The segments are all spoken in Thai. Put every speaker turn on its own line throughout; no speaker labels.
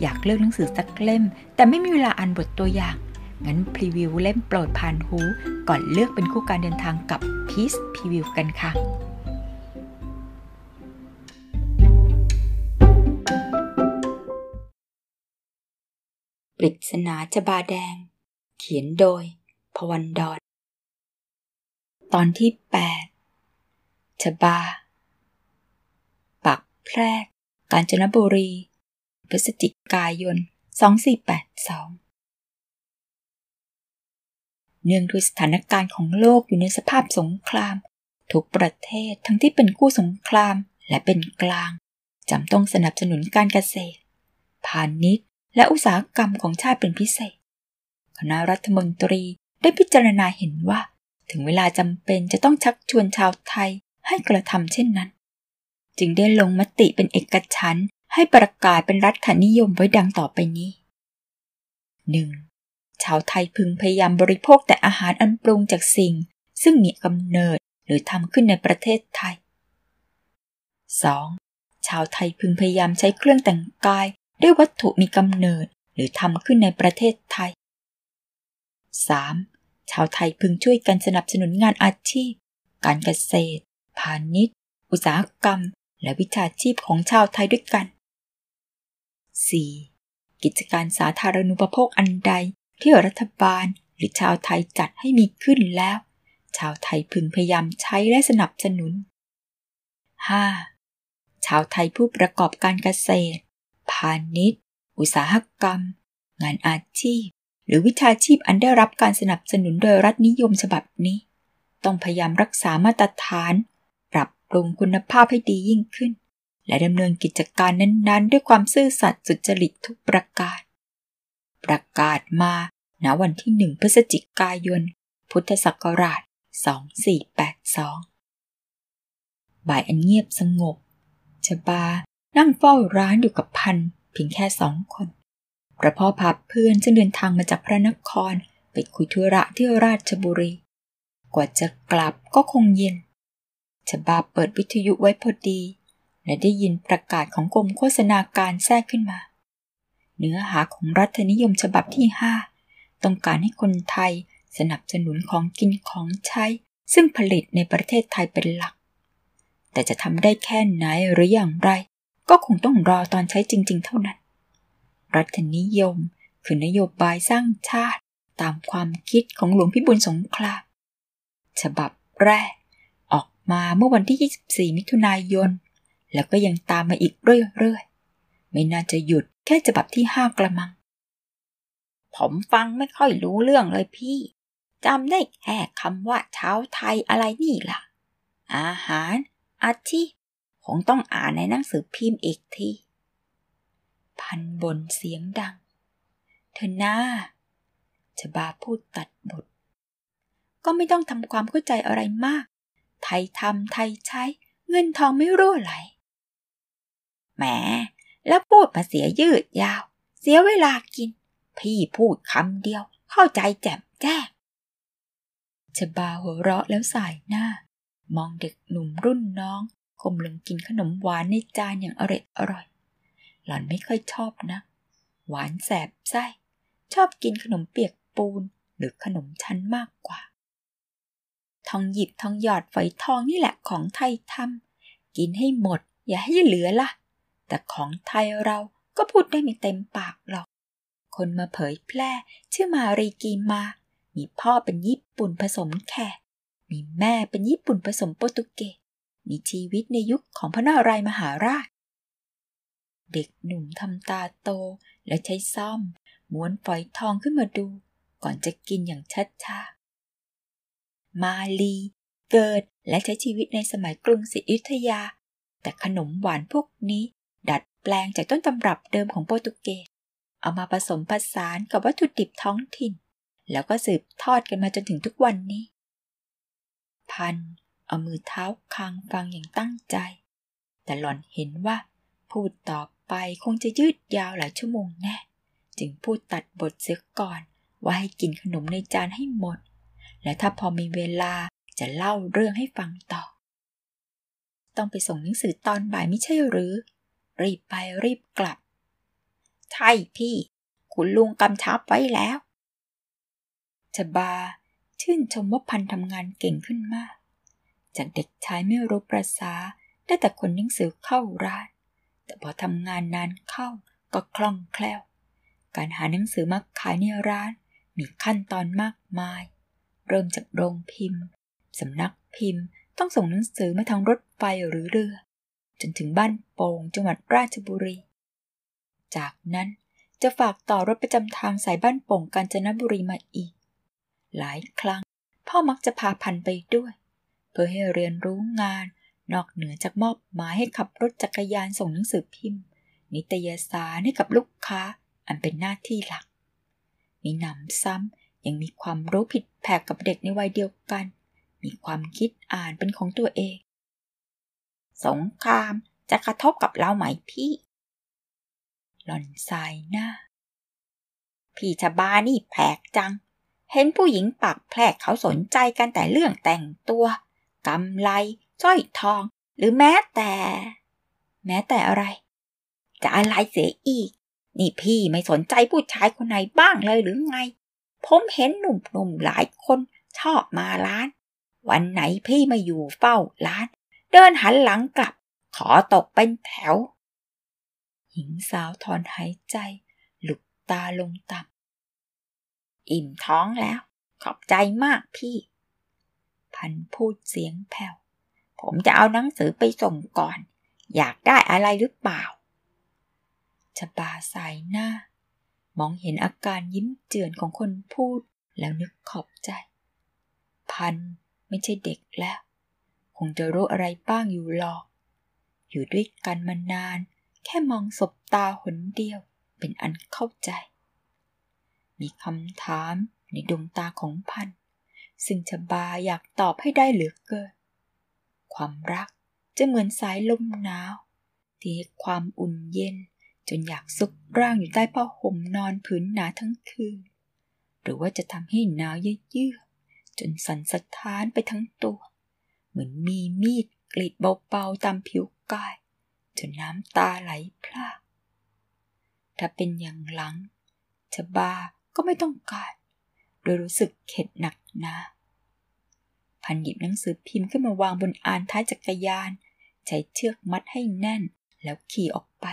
อยากเลือกหนังสือสักเล่ม แต่ไม่มีเวลาอ่านบทตัวอย่าง งั้นพรีวิวเล่มโปรดผ่านหู ก่อนเลือกเป็นคู่การเดินทางกับพีซพรีวิวกันค่ะปริศนาจบาแดง เขียนโดย พวันดอน ตอนที่8ชบา ปักแพรก กาญจนบุรี พฤศจิกายน 2482 เนื่องด้วยสถานการณ์ของโลกอยู่ในสภาพสงคราม ทุกประเทศทั้งที่เป็นคู่สงครามและเป็นกลางจำต้องสนับสนุนการเกษตรพาณิชย์ และอุตสาหกรรมของชาติเป็นพิเศษ คณะรัฐมนตรีได้พิจารณาเห็นว่า ถึงเวลาจำเป็นจะต้องชักชวนชาวไทยให้กระทำเช่นนั้น จึงได้ลงมติเป็นเอกฉันท์ ให้ประกาศเป็นรัฐนิยมไว้ดังต่อไปนี้ 1. ชาวไทยพึงพยายามบริโภคแต่อาหารอันปรุงจากสิ่ง ซึ่งมีกำเนิดหรือทำขึ้นในประเทศไทย 2. ชาวไทยพึงพยายามใช้เครื่องแต่งกายด้วยวัตถุมีกำเนิดหรือทำขึ้นในประเทศไทย 3. ชาวไทยพึงช่วยกันสนับสนุนงานอาชีพ การเกษตร พาณิชย์ อุตสาหกรรม และวิชาชีพของชาวไทยด้วยกัน 4. กิจการสาธารณูปโภคอันใดที่รัฐบาลหรือชาวไทยจัดให้มีขึ้นแล้ว ชาวไทยพึงพยายามใช้และสนับสนุน 5. ชาวไทยผู้ประกอบการเกษตร พาณิชย์ อุตสาหกรรม งานอาชีพ หรือวิชาชีพอันได้รับการสนับสนุนโดยรัฐนิยมฉบับนี้ ต้องพยายามรักษามาตรฐาน ปรับปรุงคุณภาพให้ดียิ่งขึ้น และดำเนินกิจการนั้นๆ ด้วยความซื่อสัตย์สุจริตทุกประการ ประกาศมาณวันที่หนึ่งพฤศจิกายน พุทธศักราช 2482 บ่ายอันเงียบสงบชบา นั่งเฝ้าร้านอยู่กับพันเพียงแค่สองคนกระพ่อพาเพื่อนซึ่งเดินทางมาจากพระนครไปคุยธุระที่ราชบุรี กว่าจะกลับก็คงเย็นชบาเปิดวิทยุไว้พอดี และได้ยินประกาศของกรมโฆษณาการแทรกขึ้นมา เนื้อหาของรัฐนิยมฉบับที่ห้าต้องการให้คนไทยสนับสนุนของกินของใช้ ซึ่งผลิตในประเทศไทยเป็นหลัก แต่จะทำได้แค่ไหนหรืออย่างไร ก็คงต้องรอตอนใช้จริง ๆ เท่านั้น รัฐนิยมคือนโยบายสร้างชาติตามความคิดของหลวงพิบูลสงครามฉบับแรก ออกมาเมื่อวันที่ 24 มิถุนายน แล้วก็ยังตามมาอีกเรื่อยๆ ไม่น่าจะหยุดแค่ฉบับที่ห้ากระมัง ผมฟังไม่ค่อยรู้เรื่องเลยพี่จำได้แค่คำว่าเช้าไทยอะไรนี่ล่ะ อาหารอาชีพคงต้องอ่านในหนังสือพิมพ์อีกที พันบนเสียงดัง เธอหน้าชบาพูดตัดบท ก็ไม่ต้องทำความเข้าใจอะไรมาก ไทยทำไทยใช้ เงินทองไม่รั่วไหล แหม แล้วพูดมาเสียยืดยาว เสียเวลากิน พี่พูดคำเดียว เข้าใจแจ่มแจ้งชบาหัวเราะแล้วสายหน้า มองเด็กหนุ่มรุ่นน้องคมลึงกินขนมหวานในจานอย่างอร่อยอร่อย หล่อนไม่ค่อยชอบนะ หวานแสบไส้ ชอบกินขนมเปียกปูนหรือขนมชั้นมากกว่า ทองหยิบทองหยอดฝอยทองนี่แหละของไทยทำกินให้หมด อย่าให้เหลือละ แต่ของไทยเราก็พูดได้ไม่เต็มปากหรอก คนมาเผยแพร่ชื่อมารีกีมา มีพ่อเป็นญี่ปุ่นผสมแขก มีแม่เป็นญี่ปุ่นผสมโปรตุเกส มีชีวิตในยุคของพระนารายมหาราช เด็กหนุ่มทำตาโตและใช้ซ่อม ม้วนฝอยทองขึ้นมาดู ก่อนจะกินอย่างชัดชามาลีเกิดและใช้ชีวิตในสมัยกรุงศรีอยุธยา แต่ขนมหวานพวกนี้ แปลงจากต้นตำรับเดิมของโปรตุเกส เอามาผสมผสานกับวัตถุดิบท้องถิ่น แล้วก็สืบทอดกันมาจนถึงทุกวันนี้ พันเอามือเท้าคางฟังอย่างตั้งใจ แต่หล่อนเห็นว่า พูดต่อไปคงจะยืดยาวหลายชั่วโมงแน่ จึงพูดตัดบทเสียก่อน ว่าให้กินขนมในจานให้หมด และถ้าพอมีเวลาจะเล่าเรื่องให้ฟังต่อ ต้องไปส่งหนังสือตอนบ่ายไม่ใช่หรือ รีบไปรีบกลับ
ใช่พี่ คุณลุงกำชับไว้แล้ว
ชบาชื่นชมว่าพันทำงานเก่งขึ้นมาก จากเด็กชายไม่รู้ประษาได้แต่คนหนังสือเข้าร้าน แต่พอทำงานนานเข้าก็คล่องแคล่ว การหาหนังสือมาขายในร้านมีขั้นตอนมากมาย เริ่มจากโรงพิมพ์ สำนักพิมพ์ต้องส่งหนังสือมาทางรถไฟหรือเรือ จนถึงบ้านโป่งจังหวัดราชบุรี จากนั้นจะฝากต่อรถประจำทางสายบ้านโป่งกาญจนบุรีมาอีก หลายครั้งพ่อมักจะพาพันไปด้วย เพื่อให้เรียนรู้งานนอกเหนือจากมอบหมายให้ขับรถจักรยานส่งหนังสือพิมพ์ นิตยสารให้กับลูกค้าอันเป็นหน้าที่หลัก มีหนำซ้ำยังมีความรู้ผิดแผกกับเด็กในวัยเดียวกัน มีความคิดอ่านเป็นของตัวเอง
สงครามจะกระทบกับเราไหมพี่
หล่อนสายหน้า
พี่ชบานี่แผลกจัง เห็นผู้หญิงปากแพรกเขาสนใจกันแต่เรื่องแต่งตัวกำไลสร้อยทอง หรือแม้แต่
แม้แต่อะไร
จะอะไรเสียอีก นี่พี่ไม่สนใจผู้ชายคนไหนบ้างเลยหรือไง ผมเห็นหนุ่มๆหลายคนชอบมาร้าน วันไหนพี่มาอยู่เฝ้าร้าน เดินหันหลังกลับ ขอตกเป็นแถว
หญิงสาวถอนหายใจ หลุกตาลงต่ำ
อิ่มท้องแล้ว ขอบใจมากพี่
พันพูดเสียงแผ่ว
ผมจะเอาหนังสือไปส่งก่อน อยากได้อะไรหรือเปล่า
ชบาสายหน้า มองเห็นอาการยิ้มเจือนของคนพูดแล้วนึกขอบใจ พันไม่ใช่เด็กแล้ว งจะรู้อะไรบ้างอยู่หรอก อยู่ด้วยกันมานาน แค่มองศบตาหนเดียวเป็นอันเข้าใจ มีคำถามในดวงตาของพัน ซึ่งชบาอยากตอบให้ได้เหลือเกิน ความรักจะเหมือนสายลมหนาวที่ให้ความอุ่นเย็นจนอยากซุกร่างอยู่ใต้ผ้าห่มนอนผืนหนาทั้งคืน หรือว่าจะทำให้หนาวเยือกจนสั่นสะท้านไปทั้งตัว เหมือนมีมีดกรีดเบาๆตามผิวกาย จนน้ำตาไหลพลากถ้าเป็นอย่างหลังชบาก็ไม่ต้องการโดยรู้สึกเข็ดหนักหนาพันหยิบหนังสือพิมพ์ขึ้นมาวางบนอานท้ายจักรยาน ใช้เชือกมัดให้แน่นแล้วขี่ออกไป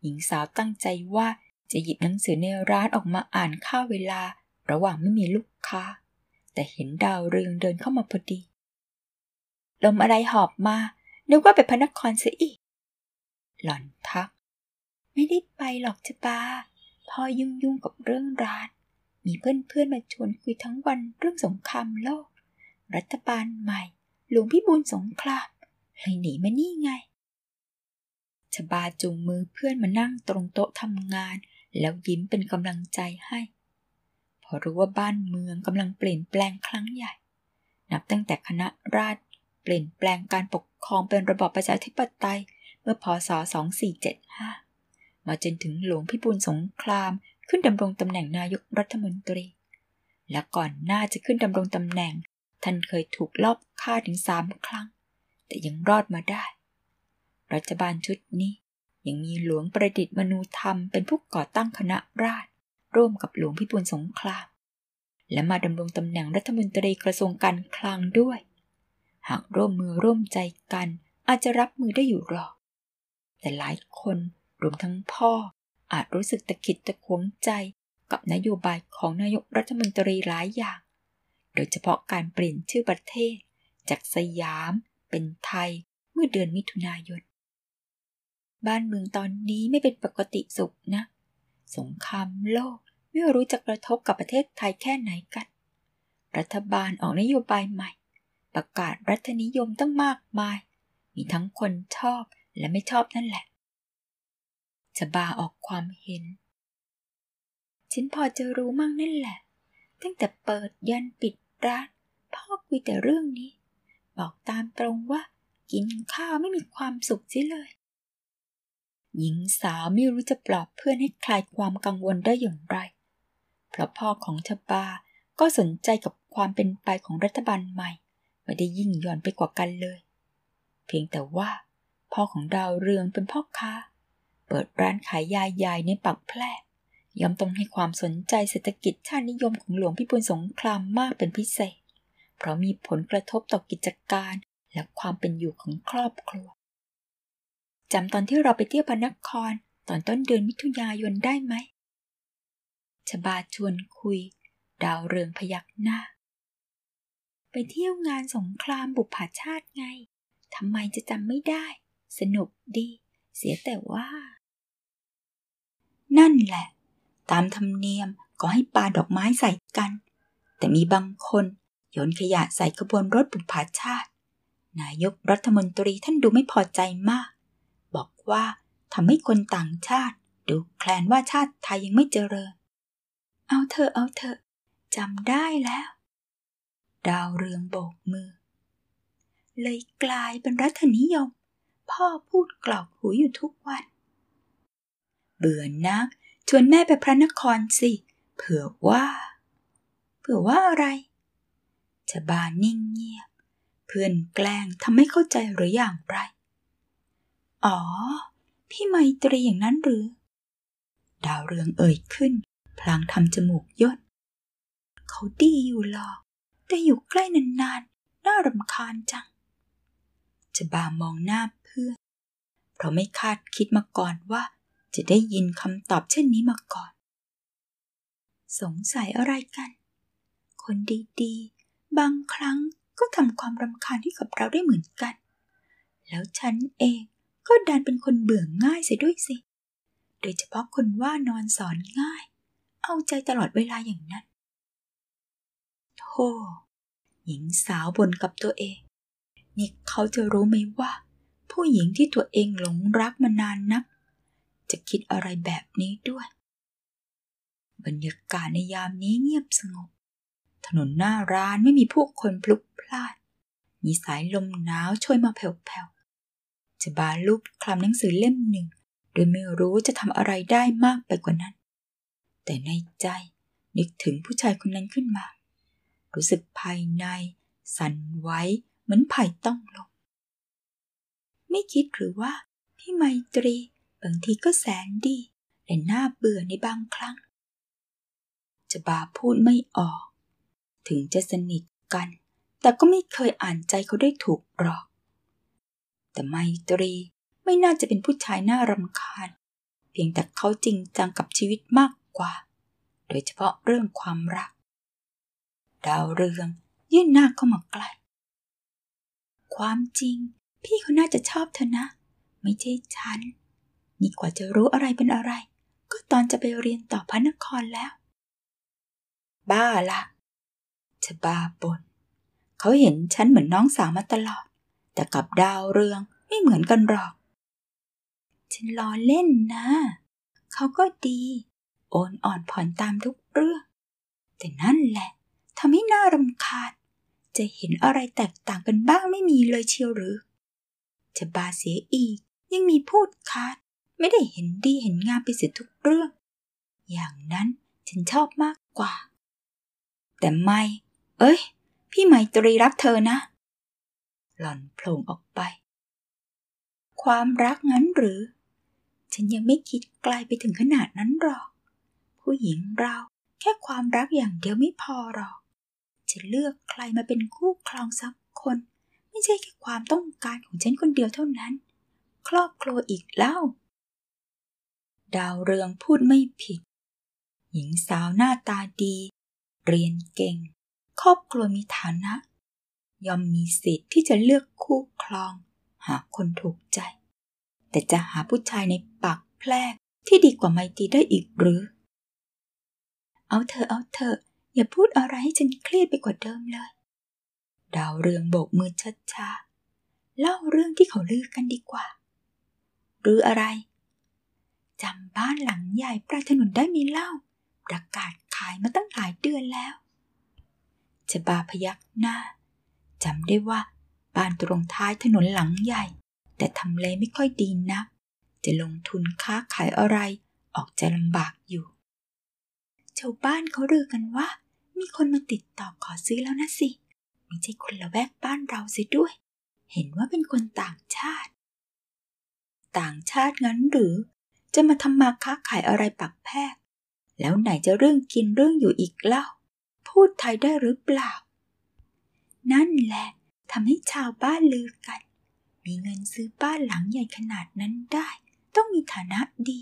หญิงสาวตั้งใจว่าจะหยิบหนังสือในร้านออกมาอ่านข้าเวลา ระหว่างไม่มีลูกค้า แต่เห็นดาวเรืองเดินเข้ามาพอดี ลมอะไรหอบมา นึกว่าเป็นพนักครเสียอีก หล่อนทัก ไม่ได้ไปหรอกจ้ะป้าพ่อยุ่งยุ่งกับเรื่องร้าน มีเพื่อนๆมาชวนคุยทั้งวันเรื่องสงครามโลก รัฐบาลใหม่ หลวงพี่บุญสงครามเลยหนีมานี่ไงชบาจูงมือเพื่อนมานั่งตรงโต๊ะทำงาน แล้วยิ้มเป็นกำลังใจให้ พอรู้ว่าบ้านเมืองกำลังเปลี่ยนแปลงครั้งใหญ่ นับตั้งแต่คณะราษฎร เปลี่ยนแปลงการปกครองเป็นระบอบประชาธิปไตย เมื่อพศ 2475 มาจนถึงหลวงพี่บุญสงครามขึ้นดำรงตำแหน่งนายกรัฐมนตรี และก่อนหน้าจะขึ้นดำรงตำแหน่ง ท่านเคยถูกลอบฆ่าถึงสามครั้ง แต่ยังรอดมาได้ รัฐบาลชุดนี้ยังมีหลวงประดิษฐ์มนูธรรมเป็นผู้ก่อตั้งคณะราษฎรร่วมกับหลวงพิบูลสงคราม และมาดำรงตำแหน่งรัฐมนตรีกระทรวงการคลังด้วย หากร่วมมือร่วมใจกัน อาจจะรับมือได้อยู่หรอก แต่หลายคนรวมทั้งพ่อ อาจรู้สึกตะขิดตะขวงใจกับนโยบายของนายกรัฐมนตรีหลายอย่าง โดยเฉพาะการเปลี่ยนชื่อประเทศ จากสยามเป็นไทยเมื่อเดือนมิถุนายน บ้านเมืองตอนนี้ไม่เป็นปกติสุขนะ สงครามโลกไม่รู้จะกระทบกับประเทศไทยแค่ไหนกัน รัฐบาลออกนโยบายใหม่ ประกาศรัฐนิยมตั้งมากมาย มีทั้งคนชอบและไม่ชอบนั่นแหละจะบาออกความเห็น ฉันพอจะรู้มั่งนั่นแหละ ตั้งแต่เปิดยันปิดร้านพ่อคุยแต่เรื่องนี้ บอกตามตรงว่า กินข้าวไม่มีความสุขสิเลย หญิงสาวไม่รู้จะปลอบเพื่อนให้คลายความกังวลได้อย่างไร เพราะพ่อของชบาก็สนใจกับความเป็นไปของรัฐบาลใหม่ ไม่ได้ยิ่งย่อนไปกว่ากันเลย เพียงแต่ว่า พ่อของดาวเรืองเป็นพ่อค้า เปิดร้านขายยาใหญ่ในปักแพร่ย่อมต้องให้ความสนใจเศรษฐกิจชาตินิยมของหลวงพิบูลสงครามมากเป็นพิเศษ เพราะมีผลกระทบต่อกิจการและความเป็นอยู่ของครอบครัวจำตอนที่เราไปเที่ยวพระนครตอนต้นเดือนมิถุนายนได้ไหมชบาชวนคุย ดาวเรืองพยักหน้า ไปเที่ยวงานสงครามบุพชาติไง ทำไมจะจำไม่ได้ สนุกดี เสียแต่ว่า นั่นแหละ ตามธรรมเนียมก็ให้ปาดอกไม้ใส่กัน แต่มีบางคนโยนขยะใส่ขบวนรถบุพชาติ นายกรัฐมนตรีท่านดูไม่พอใจมาก บอกว่าทำให้คนต่างชาติ ดูแคลนว่าชาติไทยยังไม่เจริญ เอาเถอะเอาเถอะจำได้แล้ว ดาวเรืองโบกมือ เลยกลายเป็นรัฐนิยม พ่อพูดกล่าวหูอยู่ทุกวัน เบื่อนัก ชวนแม่ไปพระนครสิ เผื่อว่า เผื่อว่าอะไรชบานิ่งเงียบ เพื่อนแกล้งทำให้เข้าใจหรืออย่างไร อ๋อ พี่ไมตรีอย่างนั้นหรือ ดาวเรืองเอ่ยขึ้น พลางทำจมูกย่นเขาดีอยู่หรอก แต่อยู่ใกล้นานๆ น่ารำคาญจังจะบามองหน้าเพื่อน เพราะไม่คาดคิดมาก่อนว่า จะได้ยินคำตอบเช่นนี้มาก่อน สงสัยอะไรกัน คนดีๆ บางครั้งก็ทำความรำคาญให้กับเราได้เหมือนกัน แล้วฉันเองก็ดันเป็นคนเบื่อง่ายเสียด้วยสิ โดยเฉพาะคนว่านอนสอนง่าย เอาใจตลอดเวลาอย่างนั้นโธ่ หญิงสาวบ่นกับตัวเอง นี่เขาจะรู้ไหมว่า ผู้หญิงที่ตัวเองหลงรักมานานนัก จะคิดอะไรแบบนี้ด้วย บรรยากาศในยามนี้เงียบสงบ ถนนหน้าร้านไม่มีผู้คนพลุกพล่าน มีสายลมหนาวช่วยมาแผ่วๆจะบาลูบคลำหนังสือเล่มหนึ่ง โดยไม่รู้จะทำอะไรได้มากไปกว่านั้น แต่ในใจนึกถึงผู้ชายคนนั้นขึ้นมา รู้สึกภายใน สั่นไหวเหมือนไผ่ต้องลม ไม่คิดหรือว่า พี่ไมตรีบางทีก็แสนดีและน่าเบื่อในบางครั้ง จะบาพูดไม่ออก ถึงจะสนิทกัน แต่ก็ไม่เคยอ่านใจเขาได้ถูกหรอก แต่ไมตรีไม่น่าจะเป็นผู้ชายน่ารำคาญ เพียงแต่เขาจริงจังกับชีวิตมากกว่า โดยเฉพาะเรื่องความรัก ดาวเรือง ยื่นหน้าเข้ามาใกล้ความจริง พี่เขาน่าจะชอบเธอนะ ไม่ใช่ฉัน นี่กว่าจะรู้อะไรเป็นอะไร ก็ตอนจะไปเรียนต่อพระนครแล้ว บ้าละจะบ้าบน เขาเห็นฉันเหมือนน้องสาวมาตลอด แต่กับดาวเรืองไม่เหมือนกันหรอก ฉันล้อเล่นนะ เขาก็ดี โอนอ่อนผ่อนตามทุกเรื่อง แต่นั่นแหละ ทำให้น่ารำคาญ จะเห็นอะไรแตกต่างกันบ้างไม่มีเลยเชียวหรือ จะบาเสียอีก ยังมีพูดคาด ไม่ได้เห็นดีเห็นงามไปเสียทุกเรื่อง อย่างนั้นฉันชอบมากกว่า แต่ไม่ เอ้ย พี่ไมตรีรักเธอนะ หล่อนโผล่ออกไป ความรักงั้นหรือ ฉันยังไม่คิดไกลไปถึงขนาดนั้นหรอก ผู้หญิงเราแค่ความรักอย่างเดียวไม่พอหรอก จะเลือกใครมาเป็นคู่ครองสักคน ไม่ใช่แค่ความต้องการของฉันคนเดียวเท่านั้น ครอบครัวอีกเล่า ดาวเรืองพูดไม่ผิด หญิงสาวหน้าตาดี เรียนเก่ง ครอบครัวมีฐานะ ย่อมมีสิทธิ์ที่จะเลือกคู่ครอง หาคนถูกใจ แต่จะหาผู้ชายในปากแพรกที่ดีกว่าไมตรีได้อีกหรือ เอาเธอเอาเธอ อย่าพูดอะไรให้ฉันเครียดไปกว่าเดิมเลย ดาวเรืองโบกมือช้าๆเล่าเรื่องที่เขาลือกันดีกว่า หรืออะไรจำบ้านหลังใหญ่ปลายถนนได้มีเล่า ประกาศขายมาตั้งหลายเดือนแล้วจะบาพยักหน้าจำได้ว่าบ้านตรงท้ายถนนหลังใหญ่ แต่ทำเลไม่ค่อยดีนักจะลงทุนค้าขายอะไรออกจะลำบากอยู่ชาวบ้านเขาลือกันว่า มีคนมาติดต่อขอซื้อแล้วนะสิไม่ใช่คนละแวกบ้านเราสิด้วย เห็นว่าเป็นคนต่างชาติ ต่างชาติงั้นหรือ จะมาทำมาค้าขายอะไรปักแพก แล้วไหนจะเรื่องกินเรื่องอยู่อีกเล่า พูดไทยได้หรือเปล่า นั่นแหละทำให้ชาวบ้านลือกัน มีเงินซื้อบ้านหลังใหญ่ขนาดนั้นได้ ต้องมีฐานะดี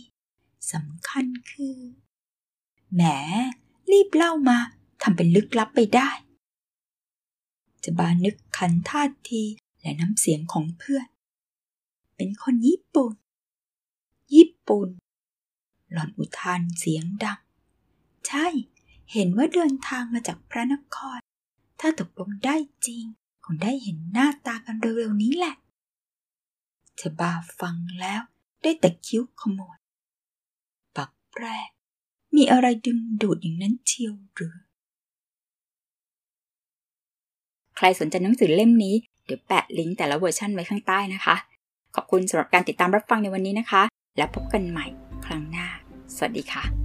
สำคัญคือ แหม รีบเล่ามา ทำเป็นลึกลับไปได้ จะบานึกขันท่าทีและน้ำเสียงของเพื่อน เป็นคนญี่ปุ่น ญี่ปุ่น หล่อนอุทานเสียงดัง ใช่ เห็นว่าเดินทางมาจากพระนคร ถ้าตกลงได้จริง คงได้เห็นหน้าตากันเร็วๆนี้แหละเธอบาฟังแล้วได้แต่คิ้วขมวดปักแปรมีอะไรดึงดูดอย่างนั้นเชียวหรือ
รสนใจหนังสือเล่มนี้ เดี๋ยวแปะลิงก์แต่ละเวอร์ชันไว้ข้างใต้นะคะ ขอบคุณสำหรับการติดตามรับฟังในวันนี้นะคะ แล้วพบกันใหม่ครั้งหน้า สวัสดีค่ะ